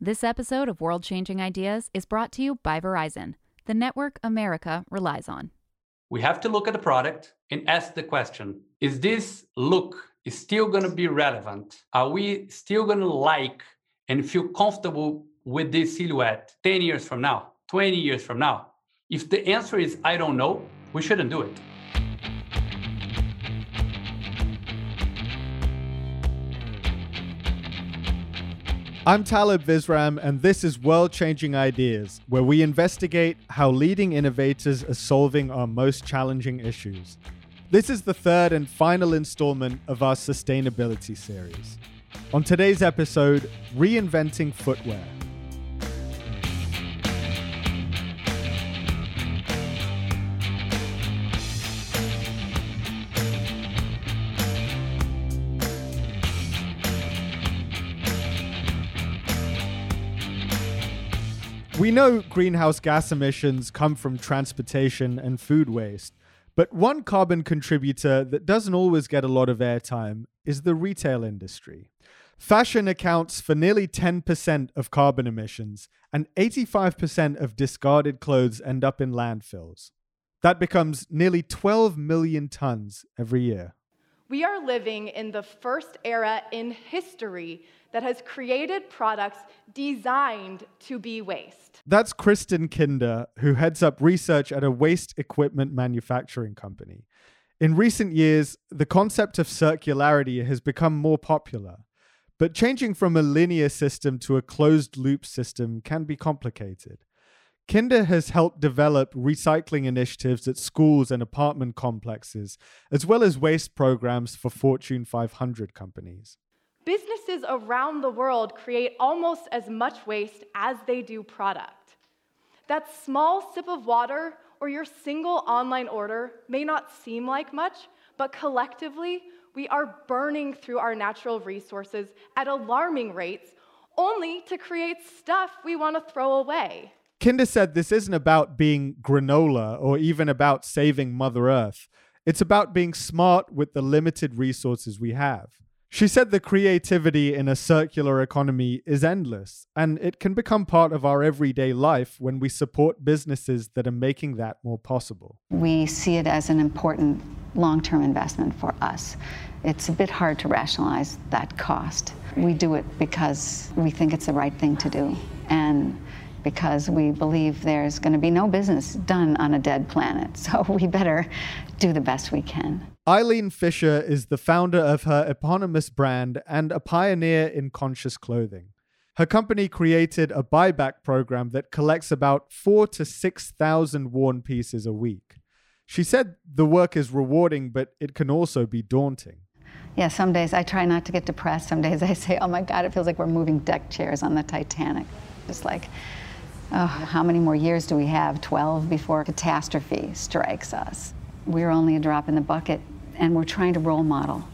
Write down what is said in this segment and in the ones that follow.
This episode of World Changing Ideas is brought to you by Verizon, the network America relies on. We have to look at the product and ask the question Is this look still going to be relevant? Are we still going to like and feel comfortable with this silhouette 10 years from now, 20 years from now? If the answer is I don't know, we shouldn't do it. I'm Talib Visram, and this is World Changing Ideas, where we investigate how leading innovators are solving our most challenging issues. This is the third and final installment of our sustainability series. On today's episode, Reinventing Footwear. We know greenhouse gas emissions come from transportation and food waste, but one carbon contributor that doesn't always get a lot of airtime is the retail industry. Fashion accounts for nearly 10% of carbon emissions, and 85% of discarded clothes end up in landfills. That becomes nearly 12 million tons every year. We are living in the first era in history that has created products designed to be waste. That's Kristen Kinder, who heads up research at a waste equipment manufacturing company. In recent years, the concept of circularity has become more popular. But changing from a linear system to a closed loop system can be complicated. Kinder has helped develop recycling initiatives at schools and apartment complexes, as well as waste programs for Fortune 500 companies. Businesses around the world create almost as much waste as they do product. That small sip of water or your single online order may not seem like much, but collectively, we are burning through our natural resources at alarming rates only to create stuff we want to throw away. Kinder said this isn't about being granola or even about saving Mother Earth. It's about being smart with the limited resources we have. She said the creativity in a circular economy is endless, and it can become part of our everyday life when we support businesses that are making that more possible. We see it as an important long term investment for us. It's a bit hard to rationalize that cost. We do it because we think it's the right thing to do, and because we believe there's going to be no business done on a dead planet. So we better do the best we can. Eileen Fisher is the founder of her eponymous brand and a pioneer in conscious clothing. Her company created a buyback program that collects about four to 6,000 worn pieces a week. She said the work is rewarding, but it can also be daunting. Yeah, some days I try not to get depressed. Some days I say, oh my God, it feels like we're moving deck chairs on the Titanic. Just like, oh, how many more years do we have? 12 before catastrophe strikes us. We're only a drop in the bucket and we're trying to role model.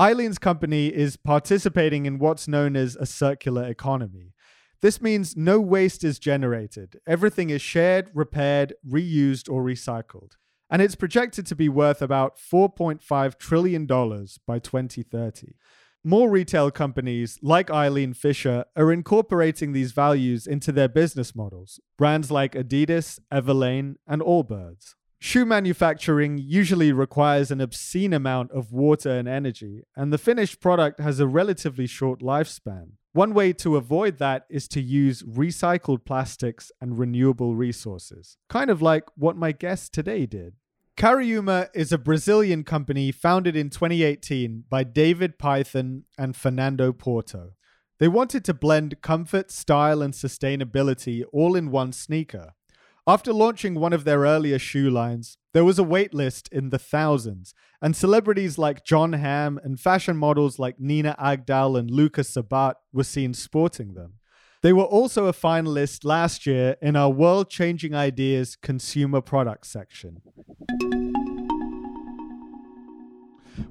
Eileen's company is participating in what's known as a circular economy. This means no waste is generated. Everything is shared, repaired, reused, or recycled. And it's projected to be worth about $4.5 trillion by 2030. More retail companies, like Eileen Fisher, are incorporating these values into their business models. Brands like Adidas, Everlane, and Allbirds. Shoe manufacturing usually requires an obscene amount of water and energy, and the finished product has a relatively short lifespan. One way to avoid that is to use recycled plastics and renewable resources, kind of like what my guest today did. Cariúma is a Brazilian company founded in 2018 by David Python and Fernando Porto. They wanted to blend comfort, style, and sustainability all in one sneaker. After launching one of their earlier shoe lines, there was a waitlist in the thousands, and celebrities like Jon Hamm and fashion models like Nina Agdal and Lucas Sabbat were seen sporting them. They were also a finalist last year in our World Changing Ideas consumer products section.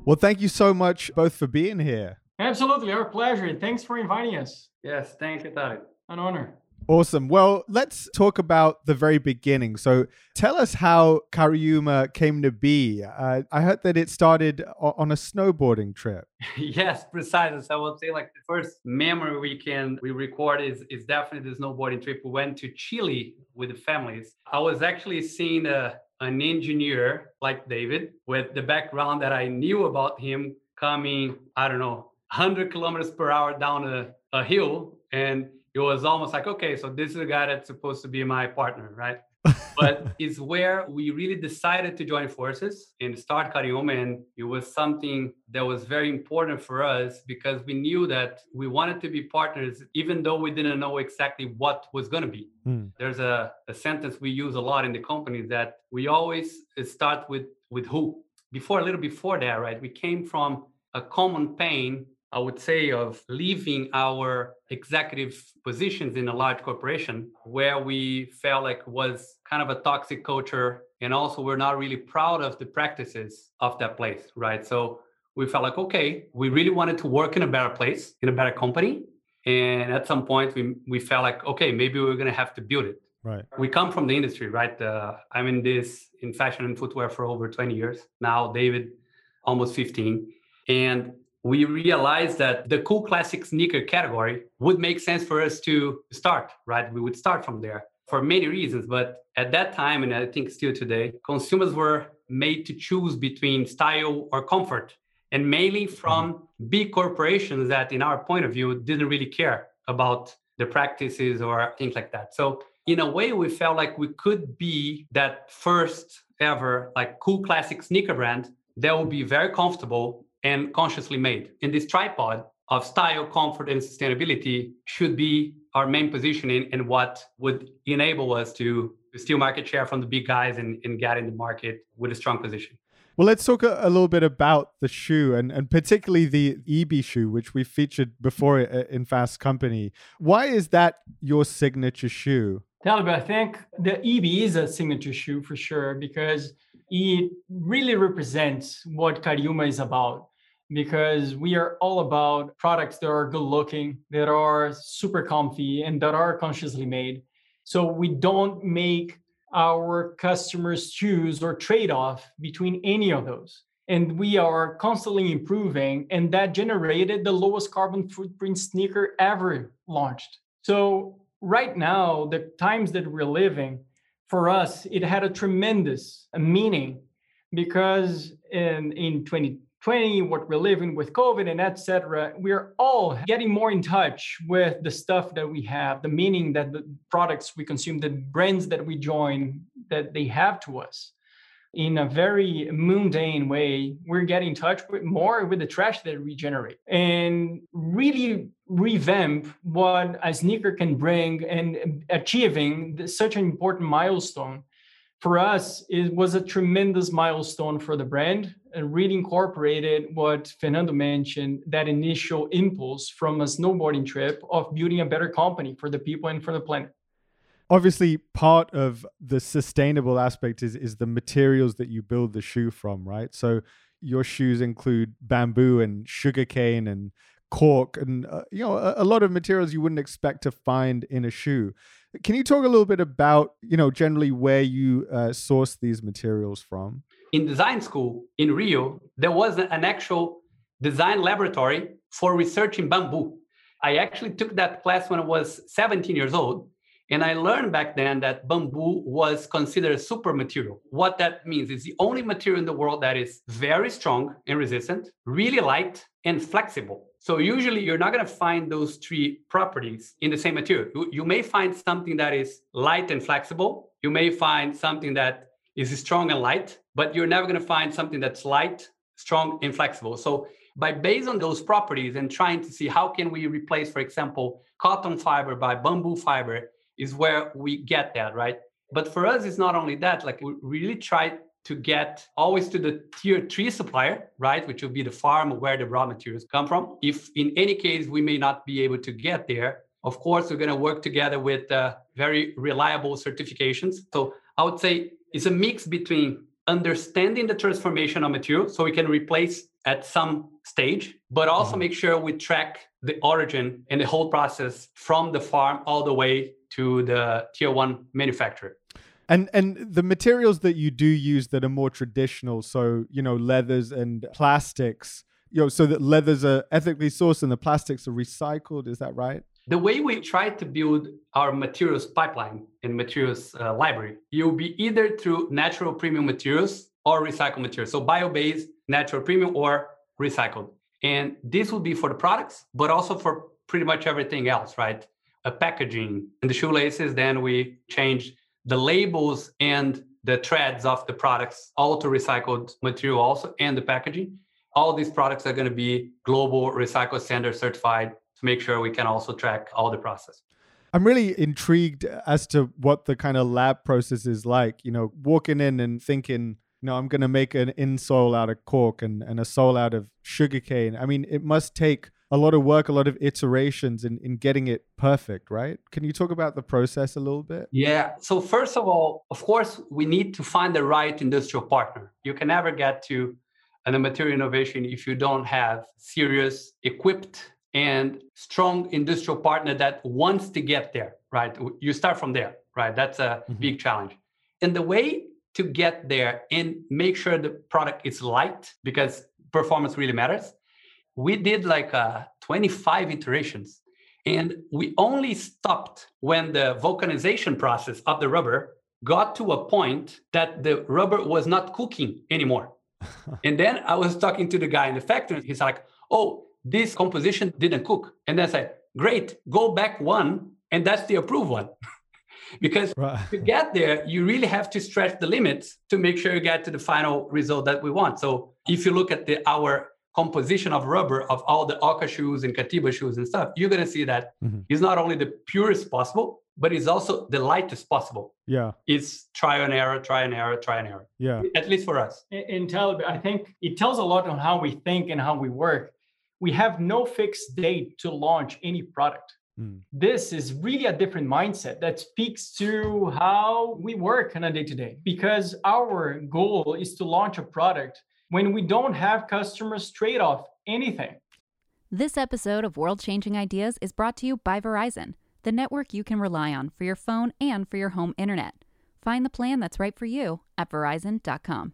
Well, thank you so much both for being here. Absolutely, our pleasure. Thanks for inviting us. Yes, thank you, Tarek. An honor. Awesome. Well, let's talk about the very beginning. So, tell us how Cariuma came to be. Uh, I heard that it started on a snowboarding trip. yes, precisely. So I would say, like the first memory we can we record is is definitely the snowboarding trip. We went to Chile with the families. I was actually seeing a an engineer like David with the background that I knew about him coming. I don't know, 100 kilometers per hour down a, a hill and it was almost like, okay, so this is a guy that's supposed to be my partner, right? but it's where we really decided to join forces and start Cariuma. And it was something that was very important for us because we knew that we wanted to be partners, even though we didn't know exactly what was going to be. Mm. There's a, a sentence we use a lot in the company that we always start with, with who. Before, a little before that, right? We came from a common pain I would say, of leaving our executive positions in a large corporation where we felt like was kind of a toxic culture. And also, we're not really proud of the practices of that place, right? So we felt like, okay, we really wanted to work in a better place, in a better company. And at some point, we, we felt like, okay, maybe we're going to have to build it. Right. We come from the industry, right? Uh, I'm in this in fashion and footwear for over 20 years now. David, almost 15. And we realized that the cool classic sneaker category would make sense for us to start, right? We would start from there for many reasons. But at that time, and I think still today, consumers were made to choose between style or comfort, and mainly from mm-hmm. big corporations that, in our point of view, didn't really care about the practices or things like that. So, in a way, we felt like we could be that first ever, like cool classic sneaker brand that would be very comfortable and consciously made. And this tripod of style, comfort, and sustainability should be our main positioning and what would enable us to steal market share from the big guys and, and get in the market with a strong position. Well, let's talk a, a, little bit about the shoe and, and particularly the IBI shoe, which we featured before uh, in Fast Company. Why is that your signature shoe? Talib, I think the IBI is a signature shoe for sure because it really represents what Cariuma is about because we are all about products that are good looking, that are super comfy, and that are consciously made. So we don't make our customers choose or trade off between any of those. And we are constantly improving, and that generated the lowest carbon footprint sneaker ever launched. So, right now, the times that we're living, for us, it had a tremendous meaning because in, in 20, 20, what we're living with COVID and etc. We're all getting more in touch with the stuff that we have, the meaning that the products we consume, the brands that we join, that they have to us. In a very mundane way, we're getting in touch with more with the trash that we generate and really revamp what a sneaker can bring and achieving such an important milestone for us, it was a tremendous milestone for the brand and really incorporated what Fernando mentioned that initial impulse from a snowboarding trip of building a better company for the people and for the planet. Obviously, part of the sustainable aspect is, is the materials that you build the shoe from, right? So, your shoes include bamboo and sugarcane and cork and uh, you know a, a, lot of materials you wouldn't expect to find in a shoe can you talk a little bit about you know generally where you uh, source these materials from in design school in rio there was an actual design laboratory for researching bamboo i actually took that class when i was 17 years old and I learned back then that bamboo was considered a super material. What that means is the only material in the world that is very strong and resistant, really light, and flexible. So usually you're not going to find those three properties in the same material. You, you may find something that is light and flexible. You may find something that is strong and light, but you're never going to find something that's light, strong, and flexible. So by based on those properties and trying to see how can we replace, for example, cotton fiber by bamboo fiber, is where we get that, right? But for us, it's not only that, like we really try to get always to the tier three supplier, right? Which would be the farm where the raw materials come from. If in any case we may not be able to get there, of course, we're going to work together with uh, very reliable certifications. So I would say it's a mix between understanding the transformation of material so we can replace at some stage, but also mm-hmm. make sure we track the origin and the whole process from the farm all the way to the tier one manufacturer. And and the materials that you do use that are more traditional, so you know leathers and plastics, you know, so that leathers are ethically sourced and the plastics are recycled. Is that right? The way we try to build our materials pipeline and materials uh, library, you'll be either through natural premium materials or recycled materials. So bio-based, natural premium, or recycled. And this will be for the products, but also for pretty much everything else, right? A packaging and the shoelaces, then we change the labels and the threads of the products all to recycled material also and the packaging. All these products are going to be global recycle standard certified to make sure we can also track all the process. I'm really intrigued as to what the kind of lab process is like. You know, walking in and thinking, you know, I'm going to make an insole out of cork and, and a sole out of sugarcane. I mean, it must take a lot of work, a lot of iterations in, in getting it perfect, right? Can you talk about the process a little bit? Yeah. So, first of all, of course, we need to find the right industrial partner. You can never get to uh, an material innovation if you don't have serious, equipped, and strong industrial partner that wants to get there, right? You start from there, right? That's a mm-hmm. big challenge. And the way to get there and make sure the product is light because performance really matters. We did like uh, 25 iterations and we only stopped when the vulcanization process of the rubber got to a point that the rubber was not cooking anymore. and then I was talking to the guy in the factory. He's like, oh, this composition didn't cook. And then I said, great, go back one. And that's the approved one. because right. to get there, you really have to stretch the limits to make sure you get to the final result that we want. So if you look at the our composition of rubber of all the OCA shoes and Catiba shoes and stuff, you're gonna see that mm-hmm. it's not only the purest possible, but it's also the lightest possible. Yeah. It's try and error, try and error, try and error. Yeah. At least for us. In, in Talib, I think it tells a lot on how we think and how we work. We have no fixed date to launch any product. Mm. This is really a different mindset that speaks to how we work on a day to day because our goal is to launch a product when we don't have customers trade off anything. This episode of World Changing Ideas is brought to you by Verizon, the network you can rely on for your phone and for your home internet. Find the plan that's right for you at verizon.com.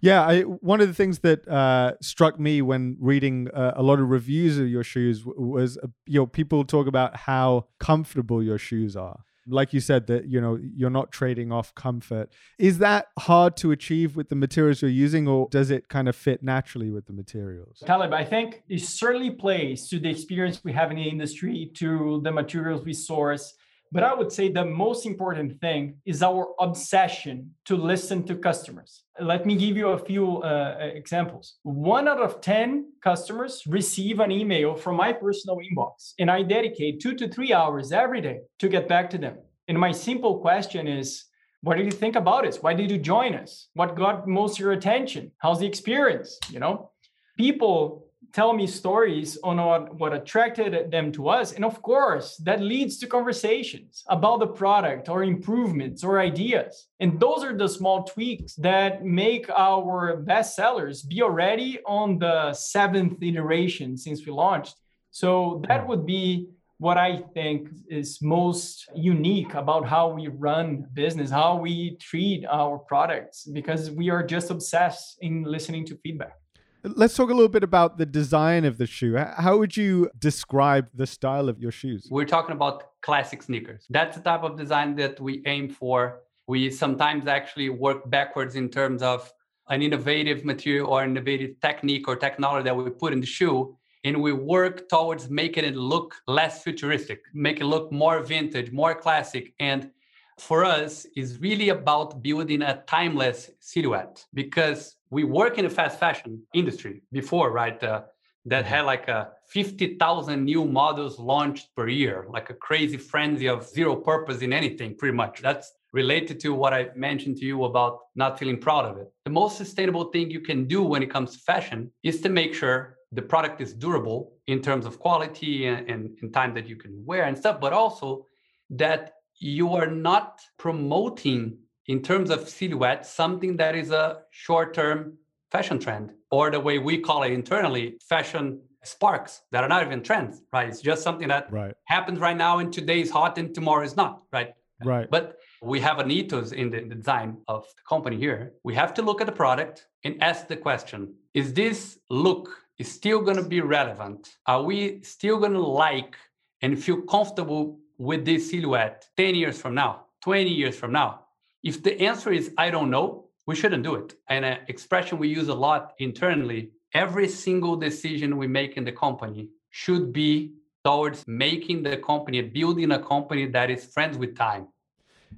Yeah, I, one of the things that uh, struck me when reading uh, a lot of reviews of your shoes was, uh, you know, people talk about how comfortable your shoes are. Like you said, that you know you're not trading off comfort. Is that hard to achieve with the materials you're using, or does it kind of fit naturally with the materials? Talib, I think it certainly plays to the experience we have in the industry, to the materials we source, but I would say the most important thing is our obsession to listen to customers. Let me give you a few uh, examples. One out of 10 customers receive an email from my personal inbox, and I dedicate two to three hours every day to get back to them. And my simple question is, what did you think about us? Why did you join us? What got most your attention? How's the experience? You know, people tell me stories on what, what attracted them to us. And of course, that leads to conversations about the product or improvements or ideas. And those are the small tweaks that make our best sellers be already on the seventh iteration since we launched. So that would be what I think is most unique about how we run business, how we treat our products, because we are just obsessed in listening to feedback. Let's talk a little bit about the design of the shoe. How would you describe the style of your shoes? We're talking about classic sneakers. That's the type of design that we aim for. We sometimes actually work backwards in terms of an innovative material or innovative technique or technology that we put in the shoe. And we work towards making it look less futuristic, make it look more vintage, more classic. And for us is really about building a timeless silhouette because we work in the fast fashion industry before, right? Uh, that had like a 50,000 new models launched per year, like a crazy frenzy of zero purpose in anything, pretty much. That's related to what I mentioned to you about not feeling proud of it. The most sustainable thing you can do when it comes to fashion is to make sure the product is durable in terms of quality and, and, and time that you can wear and stuff, but also that you are not promoting in terms of silhouette something that is a short-term fashion trend or the way we call it internally fashion sparks that are not even trends, right? It's just something that right. happens right now and today is hot and tomorrow is not, right? Right. But we have an ethos in the design of the company here. We have to look at the product and ask the question, is this look is still going to be relevant? Are we still going to like and feel comfortable with this silhouette 10 years from now, 20 years from now? If the answer is I don't know, we shouldn't do it. And an expression we use a lot internally every single decision we make in the company should be towards making the company, building a company that is friends with time.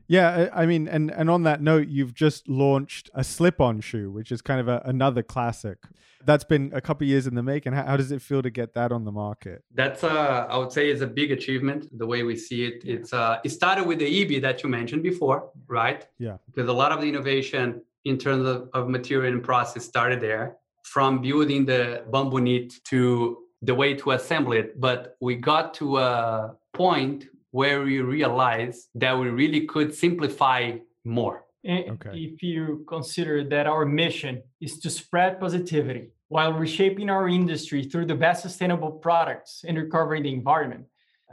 Yeah, I mean, and and on that note, you've just launched a slip-on shoe, which is kind of a, another classic. That's been a couple years in the making. How, how, does it feel to get that on the market? That's, uh, I would say, is a big achievement. The way we see it, it's uh, it started with the IBI that you mentioned before, right? Yeah. Because a lot of the innovation in terms of, of material and process started there, from building the bamboo knit to the way to assemble it. But we got to a point where we realize that we really could simplify more. Okay. If you consider that our mission is to spread positivity while reshaping our industry through the best sustainable products and recovering the environment,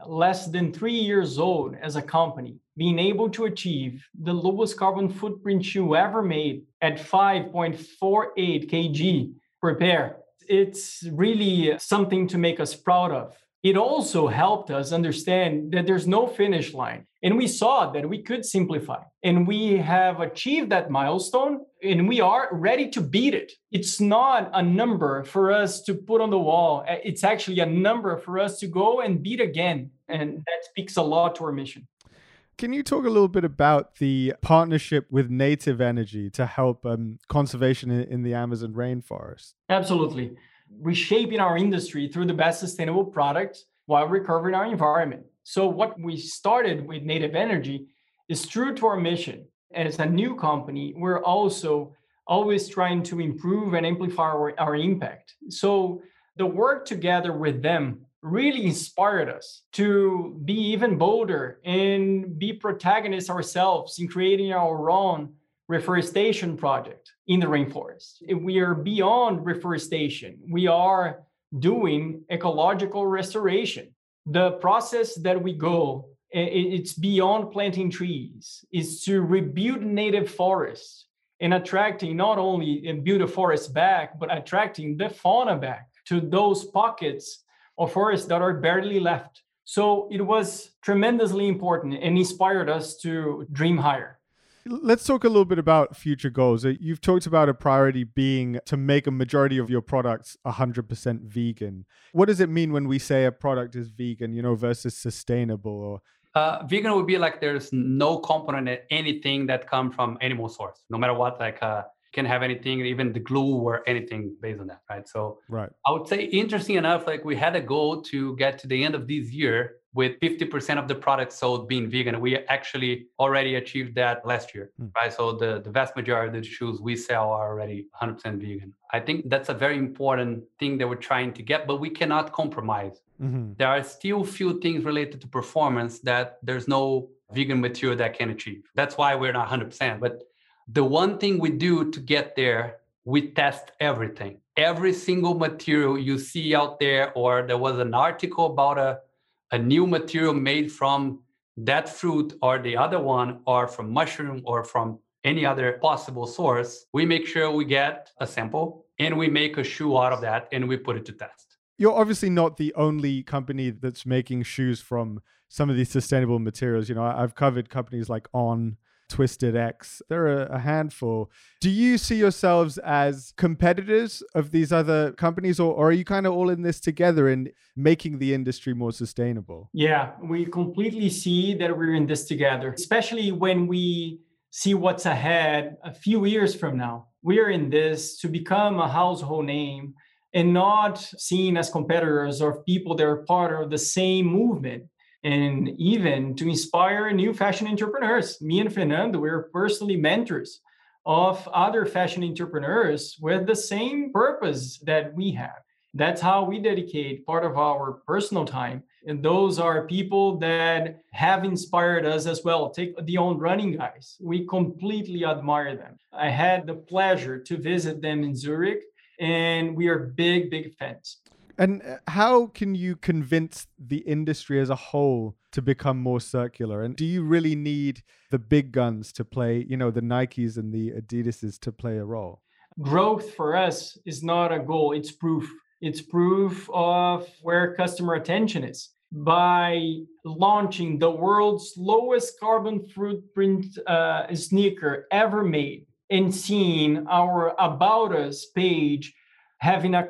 less than three years old as a company, being able to achieve the lowest carbon footprint shoe ever made at 5.48 kg per pair, it's really something to make us proud of it also helped us understand that there's no finish line. And we saw that we could simplify. And we have achieved that milestone and we are ready to beat it. It's not a number for us to put on the wall, it's actually a number for us to go and beat again. And that speaks a lot to our mission. Can you talk a little bit about the partnership with Native Energy to help um, conservation in, in the Amazon rainforest? Absolutely reshaping our industry through the best sustainable products while recovering our environment. So, what we started with Native Energy is true to our mission. As a new company, we're also always trying to improve and amplify our, our impact. So, the work together with them really inspired us to be even bolder and be protagonists ourselves in creating our own reforestation project in the rainforest. We are beyond reforestation. We are doing ecological restoration. The process that we go, it's beyond planting trees, is to rebuild native forests and attracting not only and build a forest back, but attracting the fauna back to those pockets of forests that are barely left. So it was tremendously important and inspired us to dream higher. Let's talk a little bit about future goals. Uh, you've talked about a priority being to make a majority of your products 100% vegan. What does it mean when we say a product is vegan, you know, versus sustainable or uh, vegan would be like there's no component in anything that come from animal source, no matter what. Like uh, can have anything, even the glue or anything based on that, right? So, right. I would say, interesting enough, like we had a goal to get to the end of this year with 50% of the products sold being vegan. We actually already achieved that last year, mm. right? So the, the vast majority of the shoes we sell are already 100% vegan. I think that's a very important thing that we're trying to get, but we cannot compromise. Mm-hmm. There are still few things related to performance that there's no vegan material that can achieve. That's why we're not 100%. But the one thing we do to get there, we test everything. Every single material you see out there, or there was an article about a a new material made from that fruit or the other one or from mushroom or from any other possible source, we make sure we get a sample and we make a shoe out of that and we put it to test. You're obviously not the only company that's making shoes from some of these sustainable materials. You know, I've covered companies like On, Twisted X. There are a handful. Do you see yourselves as competitors of these other companies, or, or are you kind of all in this together in making the industry more sustainable? Yeah, we completely see that we're in this together, especially when we see what's ahead a few years from now. We are in this to become a household name and not seen as competitors or people that are part of the same movement and even to inspire new fashion entrepreneurs. Me and Fernando, we're personally mentors of other fashion entrepreneurs with the same purpose that we have. That's how we dedicate part of our personal time. And those are people that have inspired us as well. Take the On Running guys. We completely admire them. I had the pleasure to visit them in Zurich, and we are big, big fans And uh, how can you convince the industry as a whole to become more circular? And do you really need the big guns to play, you know, the Nikes and the Adidases to play a role? Growth for us is not a goal, it's proof. It's proof of where customer attention is. By launching the world's lowest carbon footprint uh, sneaker ever made and seeing our About Us page having a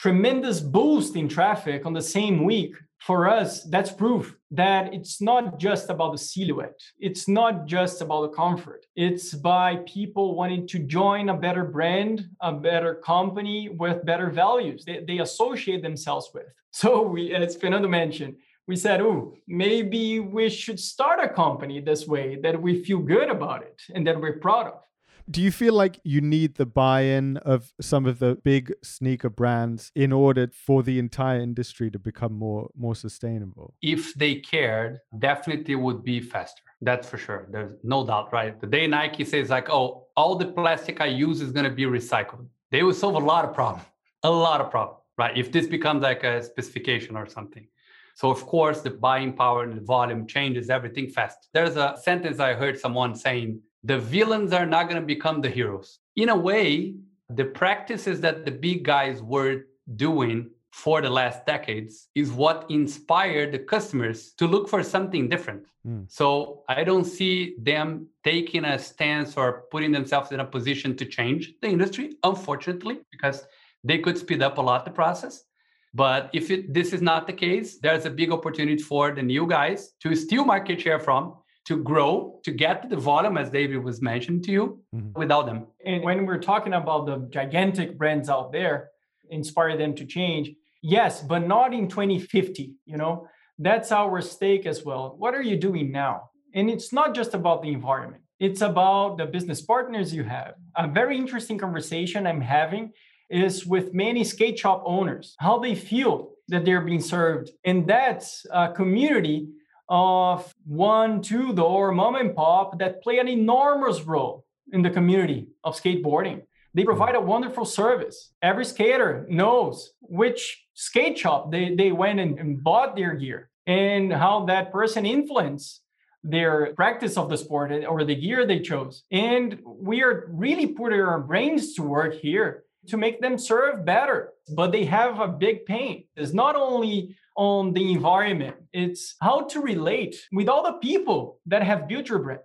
tremendous boost in traffic on the same week for us that's proof that it's not just about the silhouette. It's not just about the comfort. It's by people wanting to join a better brand a better company with better values they, they associate themselves with. So we as fernando mentioned we said oh maybe we should start a company this way that we feel good about it and that we're proud of do you feel like you need the buy-in of some of the big sneaker brands in order for the entire industry to become more more sustainable? If they cared, definitely would be faster. That's for sure. There's no doubt, right? The day Nike says like, "Oh, all the plastic I use is going to be recycled," they will solve a lot of problems. A lot of problems, right? If this becomes like a specification or something. So of course, the buying power and the volume changes everything fast. There's a sentence I heard someone saying the villains are not going to become the heroes. In a way, the practices that the big guys were doing for the last decades is what inspired the customers to look for something different. Mm. So I don't see them taking a stance or putting themselves in a position to change the industry, unfortunately, because they could speed up a lot the process. But if it, this is not the case, there's a big opportunity for the new guys to steal market share from to grow, to get to the volume, as David was mentioning to you, mm-hmm. without them. And when we're talking about the gigantic brands out there, inspire them to change, yes, but not in 2050. You know, that's our stake as well. What are you doing now? And it's not just about the environment, it's about the business partners you have. A very interesting conversation I'm having is with many skate shop owners, how they feel that they're being served. And that's a community of one, two door mom and pop that play an enormous role in the community of skateboarding. They hmm. provide a wonderful service. Every skater knows which skate shop they, they went and, and bought their gear and how that person influenced their practice of the sport or the gear they chose. And we are really putting our brains to work here to make them serve better. But they have a big pain. It's not only on the environment. It's how to relate with all the people that have built your brand.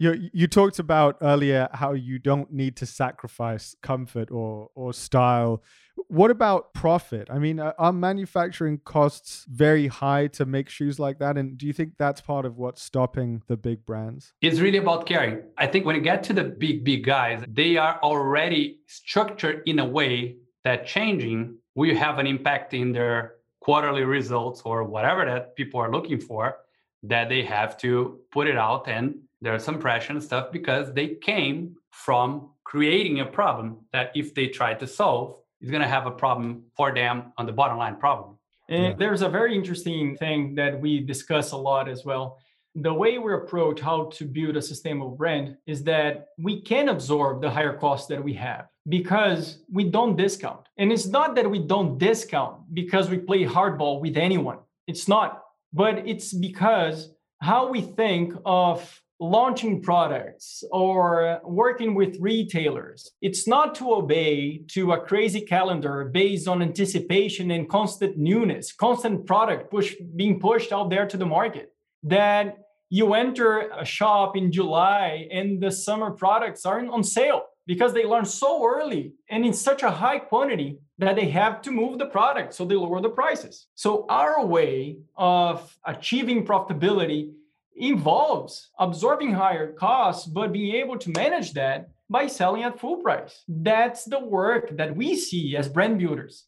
You, you talked about earlier how you don't need to sacrifice comfort or, or style. What about profit? I mean, are manufacturing costs very high to make shoes like that? And do you think that's part of what's stopping the big brands? It's really about caring. I think when you get to the big, big guys, they are already structured in a way that changing will have an impact in their quarterly results or whatever that people are looking for that they have to put it out. And there's some pressure and stuff because they came from creating a problem that if they try to solve is going to have a problem for them on the bottom line problem and yeah. there's a very interesting thing that we discuss a lot as well the way we approach how to build a sustainable brand is that we can absorb the higher costs that we have because we don't discount. And it's not that we don't discount because we play hardball with anyone. It's not. But it's because how we think of launching products or working with retailers it's not to obey to a crazy calendar based on anticipation and constant newness constant product push being pushed out there to the market that you enter a shop in July and the summer products aren't on sale because they learn so early and in such a high quantity that they have to move the product so they lower the prices. So our way of achieving profitability involves absorbing higher costs but being able to manage that by selling at full price. That's the work that we see as brand builders.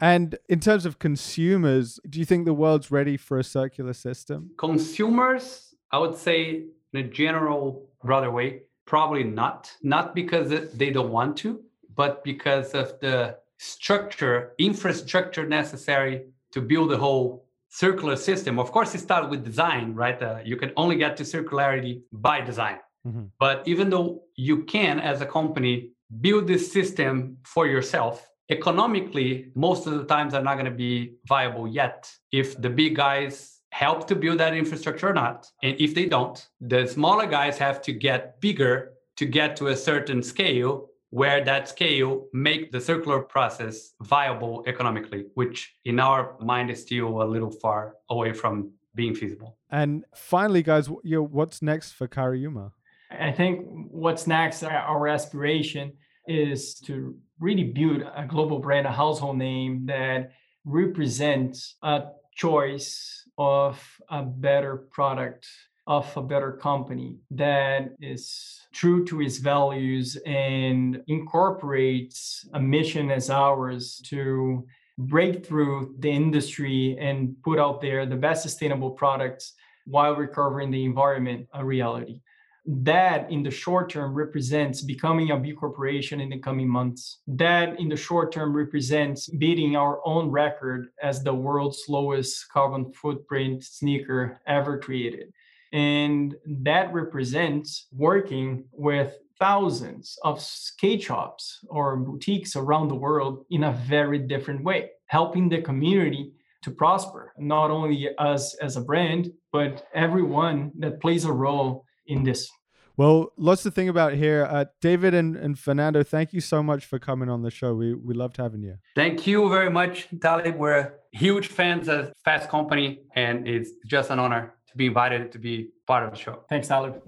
And in terms of consumers, do you think the world's ready for a circular system? Consumers, I would say, in a general, broader way, probably not. Not because they don't want to, but because of the structure, infrastructure necessary to build a whole circular system. Of course, it starts with design, right? Uh, you can only get to circularity by design. Mm-hmm. But even though you can, as a company, build this system for yourself, economically, most of the times are not going to be viable yet if the big guys help to build that infrastructure or not. And if they don't, the smaller guys have to get bigger to get to a certain scale where that scale make the circular process viable economically, which in our mind is still a little far away from being feasible. And finally, guys, you know, what's next for Cariuma? I think what's next, our aspiration is to really build a global brand, a household name that represents a choice of a better product, of a better company that is true to its values and incorporates a mission as ours to break through the industry and put out there the best sustainable products while recovering the environment a reality that in the short term represents becoming a B corporation in the coming months. That in the short term represents beating our own record as the world's lowest carbon footprint sneaker ever created. And that represents working with thousands of skate shops or boutiques around the world in a very different way, helping the community to prosper, not only us as a brand, but everyone that plays a role in this. Well, lots to think about here. Uh, David and, and Fernando, thank you so much for coming on the show. We, we loved having you. Thank you very much, Talib. We're huge fans of Fast Company, and it's just an honor to be invited to be part of the show. Thanks, Talib.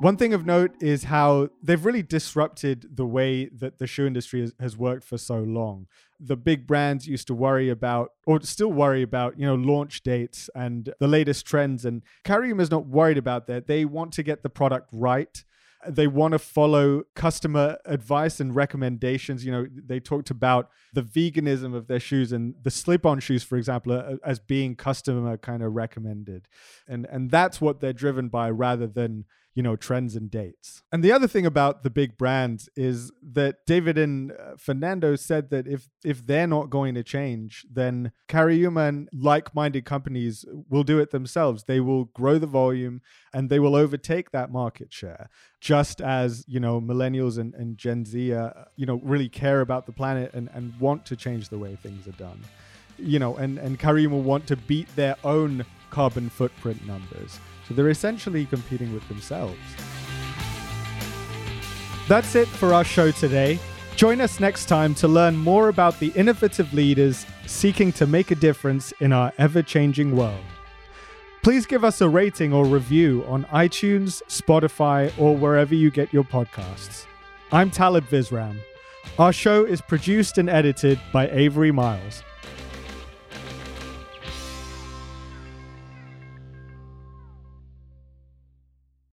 One thing of note is how they've really disrupted the way that the shoe industry has, worked for so long. The big brands used to worry about, or still worry about, you know, launch dates and the latest trends. And Cariuma is not worried about that. They want to get the product right. They want to follow customer advice and recommendations. You know, they talked about the veganism of their shoes and the slip-on shoes, for example, as being customer kind of recommended, and and that's what they're driven by rather than you know trends and dates. And the other thing about the big brands is that david and uh, fernando said that if if they're not going to change then cariuma and like-minded companies will do it themselves. They will grow the volume and they will overtake that market share. Just as you know millennials and, and gen z uh, you know really care about the planet and, and want to change the way things are done. You know and and cariuma want to beat their own carbon footprint numbers so they're essentially competing with themselves. That's it for our show today. Join us next time to learn more about the innovative leaders seeking to make a difference in our ever changing world. Please give us a rating or review on iTunes, Spotify, or wherever you get your podcasts. I'm Talib Visram. Our show is produced and edited by Avery Miles.